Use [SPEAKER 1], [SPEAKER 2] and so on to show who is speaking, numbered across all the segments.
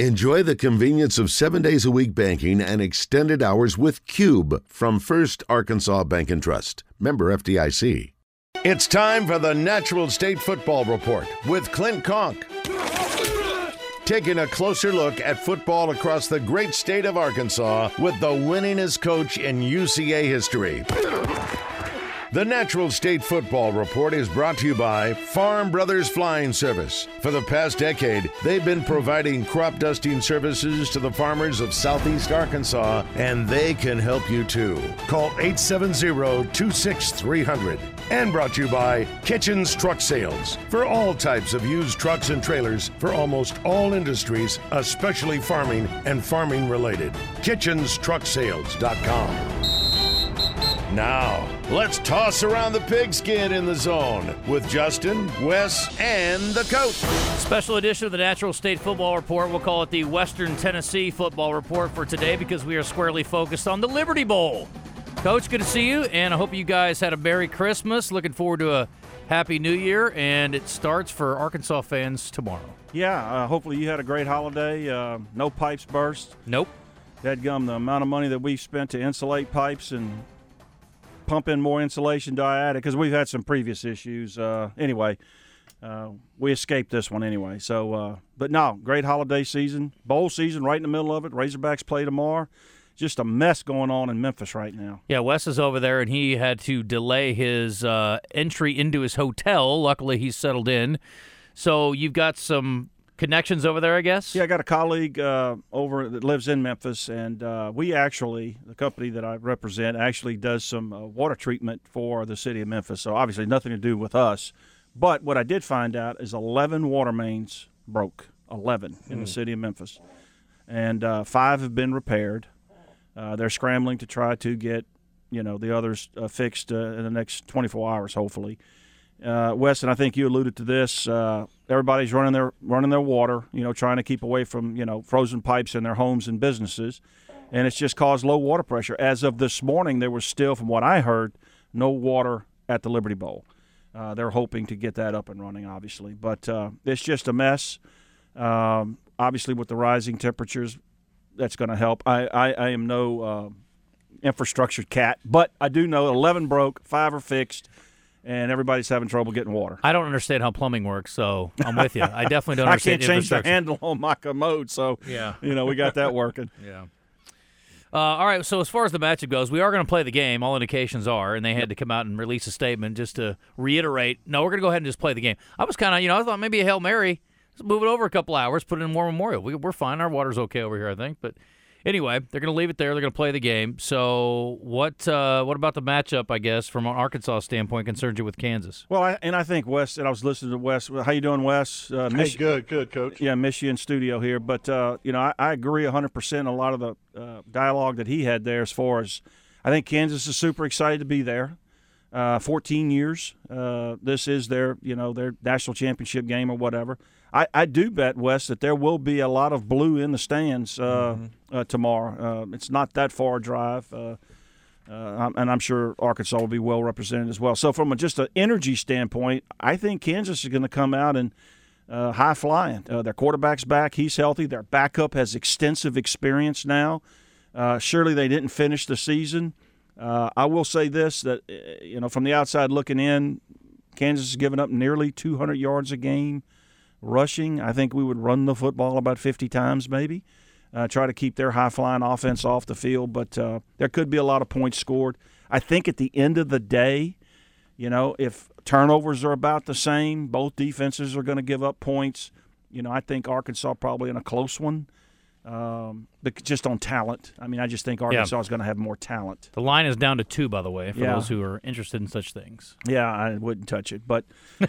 [SPEAKER 1] Enjoy the convenience of seven days a week banking and extended hours with Cube from First Arkansas Bank and Trust. Member FDIC. It's time for the Natural State Football Report with Clint Conque. Taking a closer look at football across the great state of Arkansas with the winningest coach in UCA history. The Natural State Football Report is brought to you by Farm Brothers Flying Service. For the past decade, they've been providing crop dusting services to the farmers of southeast Arkansas, and they can help you too. Call 870 26300. And brought to you by Kitchen's Truck Sales. For all types of used trucks and trailers for almost all industries, especially farming and farming related. KitchensTruckSales.com. Now, let's toss around the pigskin in the zone with Justin, Wes, and the coach.
[SPEAKER 2] Special edition of the Natural State Football Report. We'll call it the Western Tennessee Football Report for today because we are squarely focused on the Liberty Bowl. Coach, good to see you, and I hope you guys had a Merry Christmas. Looking forward to a Happy New Year, and it starts for Arkansas fans tomorrow.
[SPEAKER 3] Yeah, uh, hopefully you had a great holiday. Uh, no pipes burst.
[SPEAKER 2] Nope.
[SPEAKER 3] That gum, the amount of money that we've spent to insulate pipes and pump in more insulation diatic because we've had some previous issues. Uh, anyway, uh, we escaped this one anyway. So, uh, but no, great holiday season, bowl season, right in the middle of it. Razorbacks play tomorrow. Just a mess going on in Memphis right now.
[SPEAKER 2] Yeah, Wes is over there, and he had to delay his uh, entry into his hotel. Luckily, he's settled in. So you've got some connections over there, I guess.
[SPEAKER 3] Yeah, I got a colleague uh, over that lives in Memphis, and uh, we actually, the company that I represent, actually does some uh, water treatment for the city of Memphis. So obviously, nothing to do with us. But what I did find out is 11 water mains broke, 11 in the city of Memphis, and uh, five have been repaired. Uh, they're scrambling to try to get, you know, the others uh, fixed in the next 24 hours, hopefully. Uh, Wes, and I think you alluded to this. Uh, everybody's running their running their water, you know, trying to keep away from you know frozen pipes in their homes and businesses, and it's just caused low water pressure. As of this morning, there was still, from what I heard, no water at the Liberty Bowl. Uh, they're hoping to get that up and running, obviously, but uh, it's just a mess. Um, obviously, with the rising temperatures, that's going to help. I, I, I am no uh, infrastructure cat, but I do know 11 broke, five are fixed and everybody's having trouble getting water.
[SPEAKER 2] I don't understand how plumbing works, so I'm with you. I definitely don't
[SPEAKER 3] I
[SPEAKER 2] understand
[SPEAKER 3] can't change the handle on my commode, so
[SPEAKER 2] Yeah.
[SPEAKER 3] you know we got that working.
[SPEAKER 2] Yeah. Uh, all right. So as far as the matchup goes, we are going to play the game. All indications are, and they had to come out and release a statement just to reiterate. No, we're going to go ahead and just play the game. I was kind of, you know, I thought maybe a hail mary. Let's move it over a couple hours, put it in War Memorial. We, we're fine. Our water's okay over here, I think. But anyway, they're going to leave it there. They're going to play the game. So what? Uh, what about the matchup? I guess from an Arkansas standpoint, concerns you with Kansas?
[SPEAKER 3] Well, I, and I think Wes, and I was listening to Wes. How you doing, Wes? Uh,
[SPEAKER 4] Hey, good, good, coach.
[SPEAKER 3] Yeah, miss you in studio here, but uh, you know I, I agree 100 percent. A lot of the uh, dialogue that he had there, as far as I think Kansas is super excited to be there. Uh, 14 years. Uh, this is their you know their national championship game or whatever. I, I do bet Wes that there will be a lot of blue in the stands uh, uh, tomorrow. Uh, it's not that far a drive. Uh, uh, and I'm sure Arkansas will be well represented as well. So, from a, just an energy standpoint, I think Kansas is going to come out and uh, high flying. Uh, their quarterback's back; he's healthy. Their backup has extensive experience now. Uh, surely they didn't finish the season. Uh, I will say this: that you know, from the outside looking in, Kansas has given up nearly 200 yards a game rushing. I think we would run the football about 50 times, maybe. Uh, try to keep their high flying offense off the field, but uh, there could be a lot of points scored. I think at the end of the day, you know, if turnovers are about the same, both defenses are going to give up points. You know, I think Arkansas probably in a close one, um, but just on talent. I mean, I just think Arkansas is going to have more talent.
[SPEAKER 2] The line is down to two, by the way, for
[SPEAKER 3] Yeah.
[SPEAKER 2] those who are interested in such things.
[SPEAKER 3] Yeah, I wouldn't touch it, but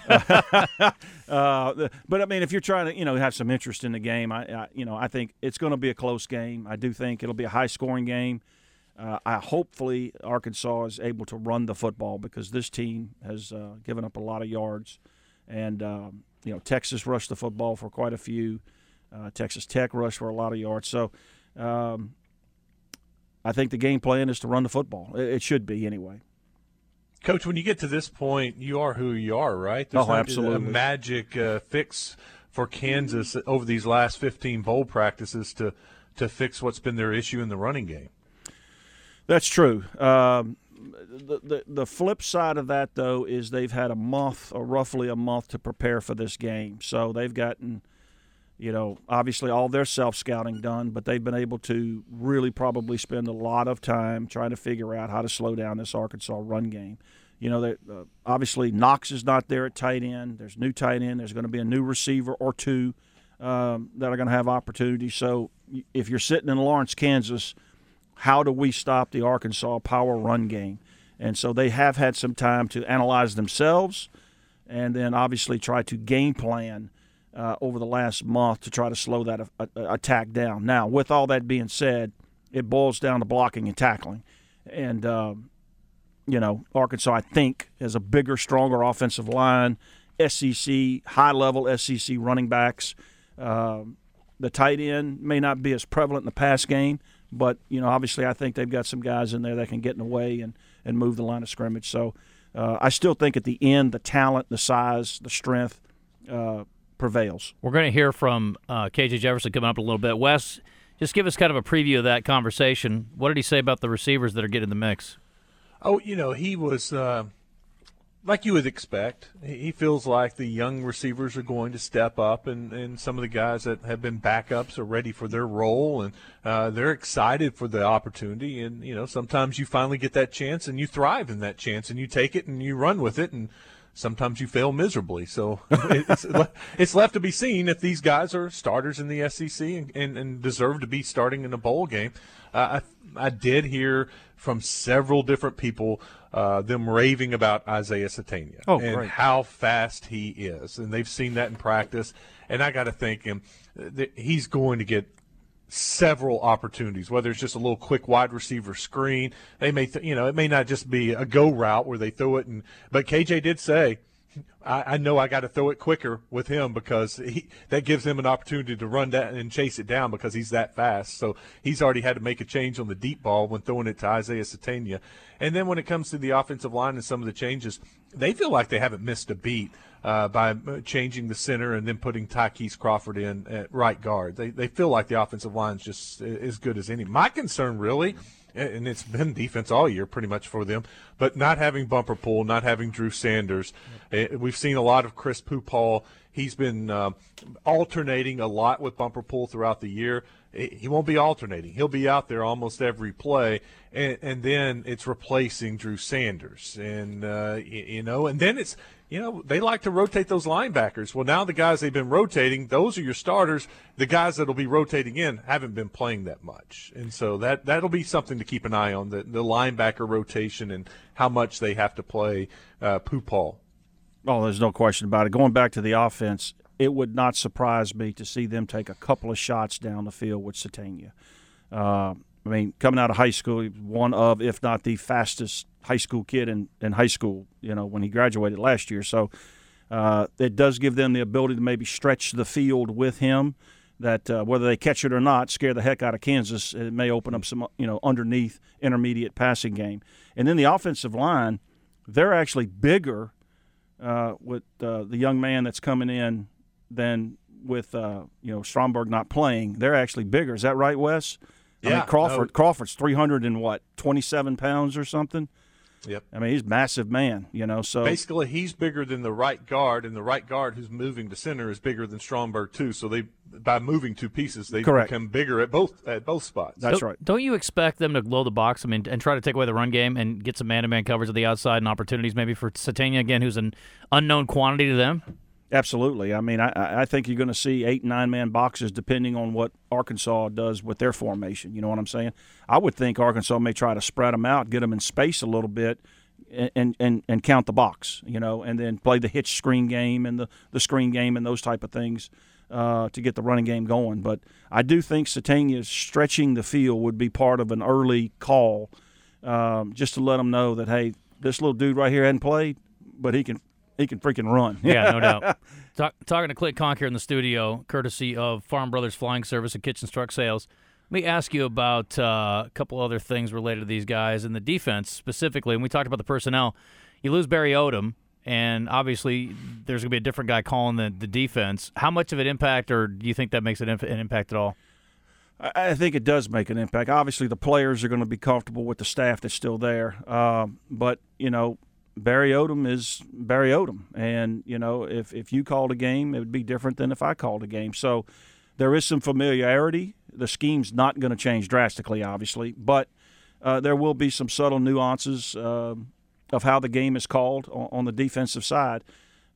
[SPEAKER 3] uh, the- but I mean, if you're trying to you know have some interest in the game, I, I you know I think it's going to be a close game. I do think it'll be a high scoring game. Uh, I hopefully Arkansas is able to run the football because this team has uh, given up a lot of yards, and um, you know Texas rushed the football for quite a few. Uh, Texas Tech rushed for a lot of yards, so. Um, I think the game plan is to run the football. It, it should be anyway.
[SPEAKER 4] Coach, when you get to this point, you are who you are, right? There's
[SPEAKER 3] Oh, absolutely.
[SPEAKER 4] a magic uh, fix for Kansas over these last 15 bowl practices to to fix what's been their issue in the running game.
[SPEAKER 3] That's true. Um, the, the the flip side of that though is they've had a month or roughly a month to prepare for this game. So they've gotten you know, obviously all their self scouting done, but they've been able to really probably spend a lot of time trying to figure out how to slow down this Arkansas run game. You know, that uh, obviously Knox is not there at tight end. There's new tight end. There's going to be a new receiver or two um, that are going to have opportunities. So if you're sitting in Lawrence, Kansas, how do we stop the Arkansas power run game? And so they have had some time to analyze themselves, and then obviously try to game plan uh, over the last month to try to slow that a- a- attack down. Now, with all that being said, it boils down to blocking and tackling. And, um, you know, Arkansas, I think, has a bigger, stronger offensive line, SEC, high level SEC running backs. Um, the tight end may not be as prevalent in the pass game, but, you know, obviously I think they've got some guys in there that can get in the way and, and move the line of scrimmage. So uh, I still think at the end, the talent, the size, the strength, uh, prevails.
[SPEAKER 2] We're going to hear from uh, KJ Jefferson coming up a little bit. Wes, just give us kind of a preview of that conversation. What did he say about the receivers that are getting the mix?
[SPEAKER 4] Oh, you know, he was uh, like you would expect. He feels like the young receivers are going to step up, and, and some of the guys that have been backups are ready for their role, and uh, they're excited for the opportunity. And, you know, sometimes you finally get that chance and you thrive in that chance, and you take it and you run with it. And sometimes you fail miserably. So it's, it's left to be seen if these guys are starters in the SEC and, and, and deserve to be starting in a bowl game. Uh, I, I did hear from several different people uh, them raving about Isaiah Sategna
[SPEAKER 3] oh,
[SPEAKER 4] and
[SPEAKER 3] great.
[SPEAKER 4] how fast he is, and they've seen that in practice. And I got to think him, he's going to get several opportunities, whether it's just a little quick wide receiver screen. They may, th- you know, it may not just be a go route where they throw it. And but KJ did say, I, I know I got to throw it quicker with him because he, that gives him an opportunity to run that and chase it down because he's that fast. So he's already had to make a change on the deep ball when throwing it to Isaiah Sategna. And then when it comes to the offensive line and some of the changes, they feel like they haven't missed a beat uh, by changing the center and then putting Ty'Kieast Crawford in at right guard. They, they feel like the offensive line is just as good as any. My concern, really, and it's been defense all year pretty much for them, but not having Bumper Pool, not having Drew Sanders. We've seen a lot of Chris Pooh Paul. He's been uh, alternating a lot with Bumper Pool throughout the year. He won't be alternating. He'll be out there almost every play, and, and then it's replacing Drew Sanders, and uh, you know, and then it's you know, they like to rotate those linebackers. Well, now the guys they've been rotating, those are your starters. The guys that'll be rotating in haven't been playing that much. And so that that'll be something to keep an eye on, the, the linebacker rotation and how much they have to play uh, Pooh Paul.
[SPEAKER 3] Oh, there's no question about it. Going back to the offense, it would not surprise me to see them take a couple of shots down the field with Sategna. Uh, I mean, coming out of high school, one of, if not the fastest high school kid in, in high school, you know, when he graduated last year. So uh, it does give them the ability to maybe stretch the field with him. That uh, whether they catch it or not, scare the heck out of Kansas. It may open up some, you know, underneath intermediate passing game. And then the offensive line, they're actually bigger uh, with uh, the young man that's coming in than with uh, you know Stromberg not playing. They're actually bigger. Is that right, Wes? I
[SPEAKER 4] yeah,
[SPEAKER 3] mean, Crawford
[SPEAKER 4] no.
[SPEAKER 3] Crawford's three hundred and what twenty seven pounds or something.
[SPEAKER 4] Yep.
[SPEAKER 3] I mean, he's a massive man, you know. So
[SPEAKER 4] basically, he's bigger than the right guard, and the right guard who's moving to center is bigger than Stromberg too. So they, by moving two pieces, they
[SPEAKER 3] Correct.
[SPEAKER 4] become bigger at both at both spots.
[SPEAKER 3] that's
[SPEAKER 2] don't,
[SPEAKER 3] right.
[SPEAKER 2] Don't you expect them to blow the box? I mean, and try to take away the run game and get some man-to-man coverage at the outside and opportunities maybe for Sategna again, who's an unknown quantity to them.
[SPEAKER 3] Absolutely. I mean, I, I think you're going to see eight, nine man boxes depending on what Arkansas does with their formation. You know what I'm saying? I would think Arkansas may try to spread them out, get them in space a little bit, and and, and count the box. You know, and then play the hitch screen game and the, the screen game and those type of things uh, to get the running game going. But I do think Sategna stretching the field would be part of an early call, um, just to let them know that hey, this little dude right here hadn't played, but he can he can freaking run.
[SPEAKER 2] Yeah, no doubt. Talk, talking to Clint Conque here in the studio, courtesy of Farm Brothers Flying Service and Kitchen Truck Sales. Let me ask you about uh, a couple other things related to these guys and the defense specifically. And we talked about the personnel. You lose Barry Odom, and obviously there's going to be a different guy calling the, the defense. How much of an impact, or do you think that makes an, inf- an impact at all?
[SPEAKER 3] I I think it does make an impact. Obviously, the players are going to be comfortable with the staff that's still there. Um, but you know, Barry Odom is Barry Odom, and you know, if if you called a game, it would be different than if I called a game. So there is some familiarity. The scheme's not going to change drastically, obviously, but uh, there will be some subtle nuances uh, of how the game is called on, on the defensive side.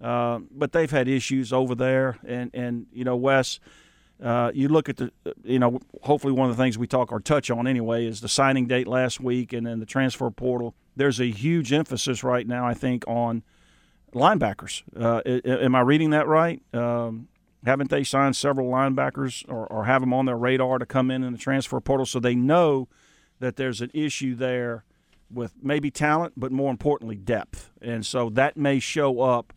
[SPEAKER 3] Uh, but they've had issues over there, and and you know, Wes. Uh, you look at the, you know, hopefully one of the things we talk or touch on anyway is the signing date last week and then the transfer portal. There's a huge emphasis right now, I think, on linebackers. Uh, am I reading that right? Um, haven't they signed several linebackers or, or have them on their radar to come in in the transfer portal so they know that there's an issue there with maybe talent, but more importantly, depth. And so that may show up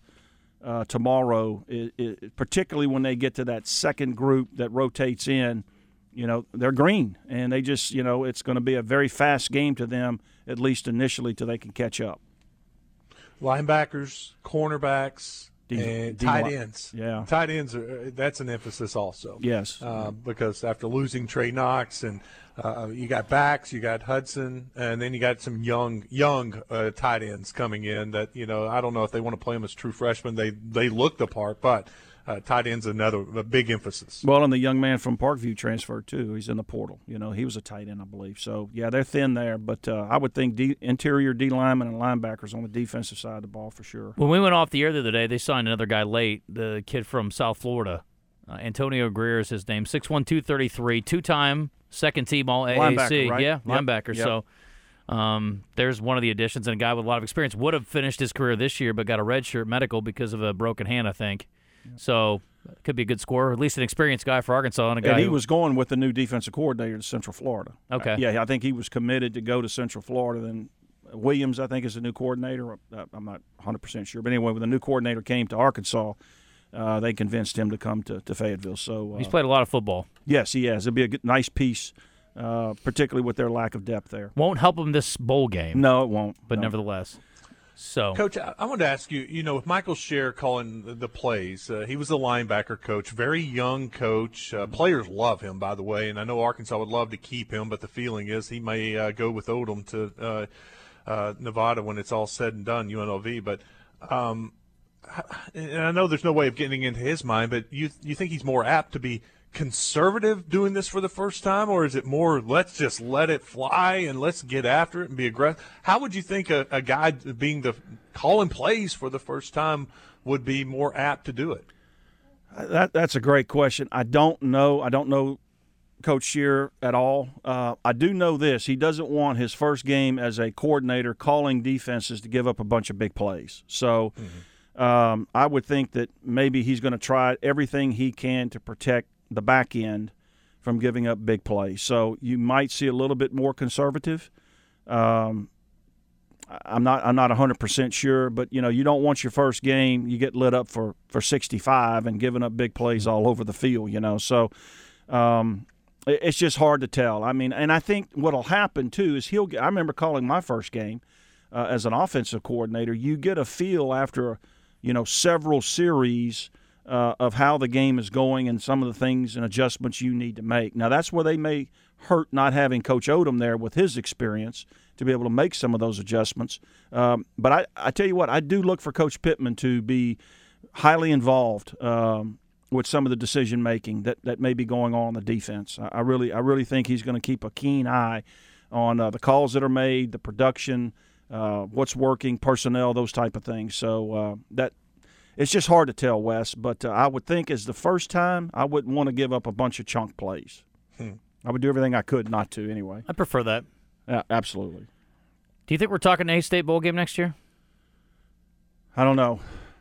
[SPEAKER 3] uh, tomorrow, i i particularly when they get to that second group that rotates in. You know, they're green, and they just, you know, it's going to be a very fast game to them, at least initially, till they can catch up.
[SPEAKER 4] Linebackers, cornerbacks, and
[SPEAKER 3] D-
[SPEAKER 4] tight ends.
[SPEAKER 3] Yeah.
[SPEAKER 4] tight ends are that's an emphasis also.
[SPEAKER 3] Yes.
[SPEAKER 4] uh, because after losing Trey Knox and uh, you got backs, you got Hudson, and then you got some young young uh, tight ends coming in that you know I don't know if they want to play them as true freshmen. They they look the part, but uh, tight ends another a big emphasis.
[SPEAKER 3] Well, and the young man from Parkview transferred too. He's in the portal. You know, he was a tight end, I believe. So yeah, they're thin there, but uh, I would think D- interior D linemen and linebackers on the defensive side of the ball for sure.
[SPEAKER 2] When we went off the air the other day, they signed another guy late, the kid from South Florida. Uh, Antonio Grier is his name, Six one two thirty three, two-time second team All AAC.
[SPEAKER 3] Linebacker, right?
[SPEAKER 2] Yeah,
[SPEAKER 3] Yep,
[SPEAKER 2] linebacker.
[SPEAKER 3] yep.
[SPEAKER 2] So um, there's one of the additions, and a guy with a lot of experience would have finished his career this year, but got a red shirt medical because of a broken hand, I think. So could be a good scorer, at least an experienced guy for Arkansas, and a guy
[SPEAKER 3] And he
[SPEAKER 2] who-
[SPEAKER 3] was going with the new defensive coordinator to Central Florida.
[SPEAKER 2] Okay.
[SPEAKER 3] Yeah, I think he was committed to go to Central Florida. Then Williams, I think, is the new coordinator. Uh, I'm not 100 percent sure, but anyway, when the new coordinator came to Arkansas, uh, they convinced him to come to, to Fayetteville. So uh,
[SPEAKER 2] he's played a lot of football.
[SPEAKER 3] yes, he has. It'll be a good, nice piece, uh, particularly with their lack of depth there.
[SPEAKER 2] Won't help him this bowl game,
[SPEAKER 3] No, it won't.
[SPEAKER 2] but
[SPEAKER 3] No.
[SPEAKER 2] nevertheless. So
[SPEAKER 4] Coach, I, I wanted to ask you. You know, with Michael Scher calling the, the plays, uh, he was a linebacker coach, very young coach. Uh, players love him, by the way, and I know Arkansas would love to keep him, but the feeling is he may uh, go with Odom to uh, uh, Nevada when it's all said and done, UNLV. But um, and I know there's no way of getting into his mind, but you you think he's more apt to be conservative doing this for the first time, or is it more let's just let it fly and let's get after it and be aggressive? How would you think a, a guy being the calling plays for the first time would be more apt to do it?
[SPEAKER 3] That that's a great question. I don't know. I don't know Coach Shear at all. Uh, I do know this: he doesn't want his first game as a coordinator calling defenses to give up a bunch of big plays. So. Um, I would think that maybe he's going to try everything he can to protect the back end from giving up big plays. So you might see a little bit more conservative. Um, I'm not I'm not 100% sure, but you know, you don't want your first game you get lit up for for 65 and giving up big plays all over the field, you know. So um, it- it's just hard to tell. I mean, and I think what'll happen too is he'll get I remember calling my first game uh, as an offensive coordinator, you get a feel after you know several series uh, of how the game is going and some of the things and adjustments you need to make. Now that's where they may hurt not having Coach Odom there with his experience to be able to make some of those adjustments. Um, but I, I tell you what, I do look for Coach Pittman to be highly involved um, with some of the decision making that, that may be going on on the defense. I, I really I really think he's going to keep a keen eye on uh, the calls that are made, the production, uh, what's working, personnel, those type of things. So uh, that it's just hard to tell, Wes. But uh, I would think as the first time, I wouldn't want to give up a bunch of chunk plays. I would do everything I could not to, anyway.
[SPEAKER 2] I prefer that.
[SPEAKER 3] Yeah, absolutely.
[SPEAKER 2] Do you think we're talking A State bowl game next year?
[SPEAKER 3] I don't know.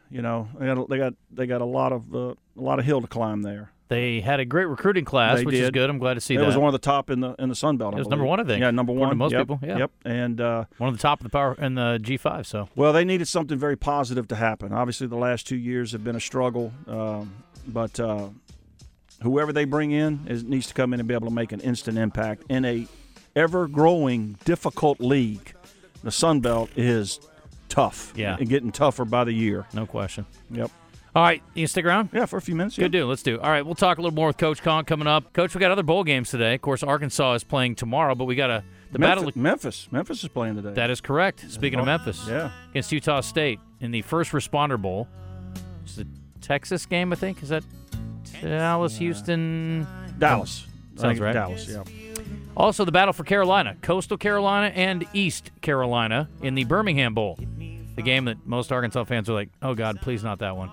[SPEAKER 3] You know, they got they got they got a lot of uh, a lot of hill to climb there.
[SPEAKER 2] They had a great recruiting class,
[SPEAKER 3] They
[SPEAKER 2] which is good. I'm glad to see
[SPEAKER 3] It
[SPEAKER 2] that.
[SPEAKER 3] was one of the top in the in the Sun Belt. I
[SPEAKER 2] It was number one, I think.
[SPEAKER 3] Yeah, number one.
[SPEAKER 2] to most
[SPEAKER 3] Yep,
[SPEAKER 2] people, yeah.
[SPEAKER 3] Yep. And uh,
[SPEAKER 2] one of the top of the power in the G5. So
[SPEAKER 3] well, they needed something very positive to happen. Obviously, the last two years have been a struggle, um, but uh, whoever they bring in is, needs to come in and be able to make an instant impact in a ever growing difficult league. The Sun Belt is tough.
[SPEAKER 2] Yeah.
[SPEAKER 3] and getting tougher by the year.
[SPEAKER 2] No question.
[SPEAKER 3] Yep.
[SPEAKER 2] All right, you stick around.
[SPEAKER 3] Yeah, for a few minutes.
[SPEAKER 2] Good
[SPEAKER 3] yeah.
[SPEAKER 2] deal. Let's do. All right, we'll talk a little more with Coach Conque coming up. Coach, we got other bowl games today. Of course, Arkansas is playing tomorrow, but we got a the
[SPEAKER 3] Memphis,
[SPEAKER 2] battle.
[SPEAKER 3] Memphis. Memphis is playing today.
[SPEAKER 2] That is correct. Speaking of Memphis,
[SPEAKER 3] yeah.
[SPEAKER 2] against Utah State in the first responder bowl. It's the Texas game, I think. Is that Dallas, Houston?
[SPEAKER 3] Dallas.
[SPEAKER 2] Sounds right.
[SPEAKER 3] Dallas. Yeah.
[SPEAKER 2] Also, the battle for Carolina, Coastal Carolina and East Carolina in the Birmingham Bowl. The game that most Arkansas fans are like, "Oh God, please not that one."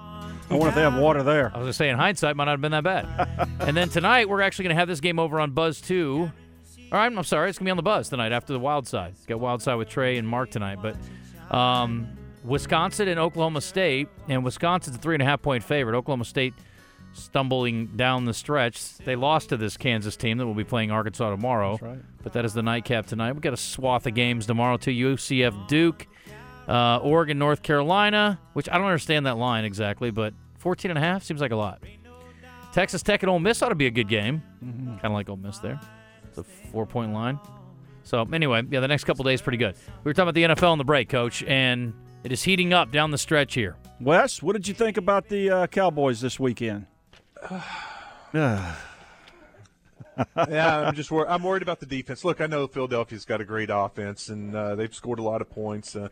[SPEAKER 3] I wonder if they have water there.
[SPEAKER 2] I was gonna say, in hindsight, might not have been that bad. and then tonight, we're actually gonna have this game over on Buzz Two. All right, I'm sorry, it's gonna be on the Buzz tonight after the Wild Side. Got Wild Side with Trey and Mark tonight, but um, Wisconsin and Oklahoma State, and Wisconsin's a three and a half point favorite. Oklahoma State stumbling down the stretch. They lost to this Kansas team that will be playing Arkansas tomorrow.
[SPEAKER 3] That's right.
[SPEAKER 2] But that is the nightcap tonight. We've got a swath of games tomorrow too. UCF Duke, uh, Oregon, North Carolina, which I don't understand that line exactly, but 14 and a half seems like a lot. Texas Tech and Ole Miss ought to be a good game. Kind of like Ole Miss there. It's a four point line. So anyway, yeah, the next couple days pretty good. We were talking about the NFL on the break, Coach, and it is heating up down the stretch here.
[SPEAKER 3] Wes, what did you think about the uh, Cowboys this weekend?
[SPEAKER 4] yeah, I'm just wor- I'm worried about the defense. Look, I know Philadelphia's got a great offense and uh, they've scored a lot of points. Uh,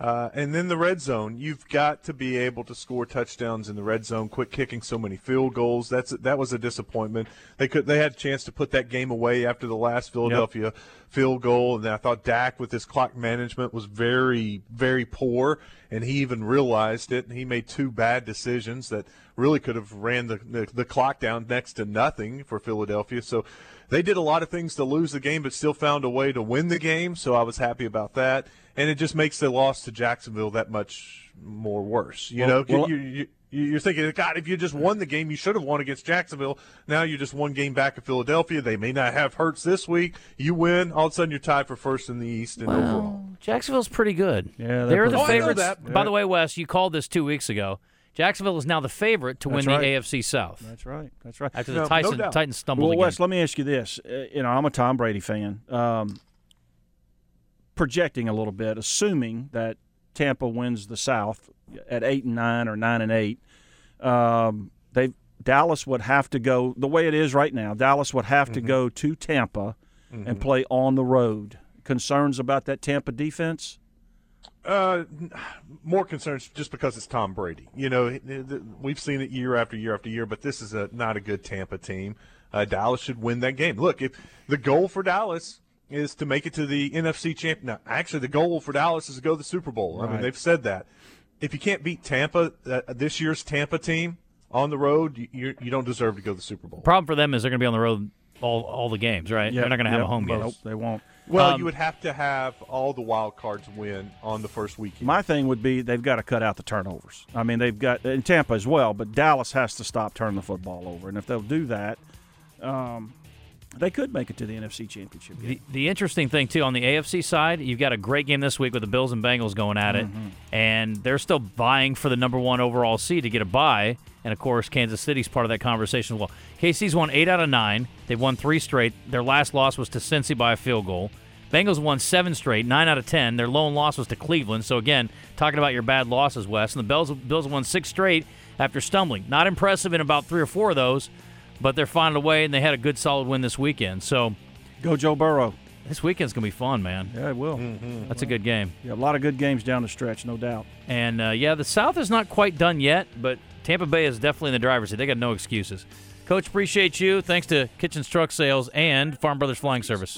[SPEAKER 4] uh, and then the red zone, you've got to be able to score touchdowns in the red zone. Quit kicking so many field goals. That's that was a disappointment. They could they had a chance to put that game away after the last Philadelphia field goal, and I thought Dak with his clock management was very very poor, and he even realized it. And he made two bad decisions that really could have ran the, the, the clock down next to nothing for Philadelphia. So they did a lot of things to lose the game, but still found a way to win the game. So I was happy about that. And it just makes the loss to Jacksonville that much more worse. You
[SPEAKER 3] Well-
[SPEAKER 4] know,
[SPEAKER 3] well-
[SPEAKER 4] you, you, you're thinking, God, if you just won the game, you should have won against Jacksonville. Now you're just one game back at Philadelphia. They may not have Hurts this week. You win, all of a sudden you're tied for first in the East and overall.
[SPEAKER 2] Jacksonville's pretty good.
[SPEAKER 3] Yeah, they're
[SPEAKER 2] they're the
[SPEAKER 4] good. Oh, I know
[SPEAKER 2] favorites.
[SPEAKER 4] that.
[SPEAKER 2] By the way, Wes, you called this two weeks ago. Jacksonville is now the favorite to win
[SPEAKER 3] That's
[SPEAKER 2] the. AFC South
[SPEAKER 3] That's right. That's right.
[SPEAKER 2] after the
[SPEAKER 4] no
[SPEAKER 2] Tyson,
[SPEAKER 4] doubt.
[SPEAKER 2] Titans stumbled
[SPEAKER 3] Well,
[SPEAKER 2] again.
[SPEAKER 3] Wes, let me ask you this. Uh, you know, I'm a Tom Brady fan. Um, projecting a little bit, assuming that Tampa wins the South at eight and nine or nine and eight, um, they Dallas would have to go the way it is right now. Dallas would have to go to Tampa and play on the road. Concerns about that Tampa defense?
[SPEAKER 4] Uh, more concerns just because it's Tom Brady. You know, we've seen it year after year after year, but this is a not a good Tampa team. Uh, Dallas should win that game. Look, if the goal for Dallas is to make it to the NFC champion, now, actually, the goal for Dallas is to go to the Super Bowl. I mean, they've said that. If you can't beat Tampa, uh, this year's Tampa team on the road, you, you you don't deserve to go to the Super Bowl.
[SPEAKER 2] Problem for them is they're going to be on the road all all the games, right? they're not going to have
[SPEAKER 3] Yep.
[SPEAKER 2] a home game.
[SPEAKER 3] Nope, they won't.
[SPEAKER 4] Well,
[SPEAKER 2] Um,
[SPEAKER 4] you would have to have all the wild cards win on the first weekend.
[SPEAKER 3] My thing would be they've got to cut out the turnovers. I mean, they've got in Tampa as well, but Dallas has to stop turning the football over. And if they'll do that, um, they could make it to the NFC Championship game.
[SPEAKER 2] The, the interesting thing too on the AFC side, you've got a great game this week with the Bills and Bengals going at it,
[SPEAKER 3] Mm-hmm.
[SPEAKER 2] and they're still vying for the number one overall seed to get a bye. And of course, Kansas City's part of that conversation as well. KC's won eight out of nine. They've won three straight. Their last loss was to Cincy by a field goal. Bengals won seven straight, nine out of ten. Their lone loss was to Cleveland. So again, talking about your bad losses, Wes. And the Bills Bills won six straight after stumbling. Not impressive in about three or four of those, but they're finding a way, and they had a good solid win this weekend. So
[SPEAKER 3] Go Joe Burrow.
[SPEAKER 2] this weekend's gonna be fun, man.
[SPEAKER 3] Yeah, it will.
[SPEAKER 2] That's a good game.
[SPEAKER 3] Yeah, a lot of good games down the stretch, no doubt.
[SPEAKER 2] And uh, yeah, the South is not quite done yet, but Tampa Bay is definitely in the driver's seat. They got no excuses. Coach, appreciate you. Thanks to Kitchen's Truck Sales and Farm Brothers Flying Service.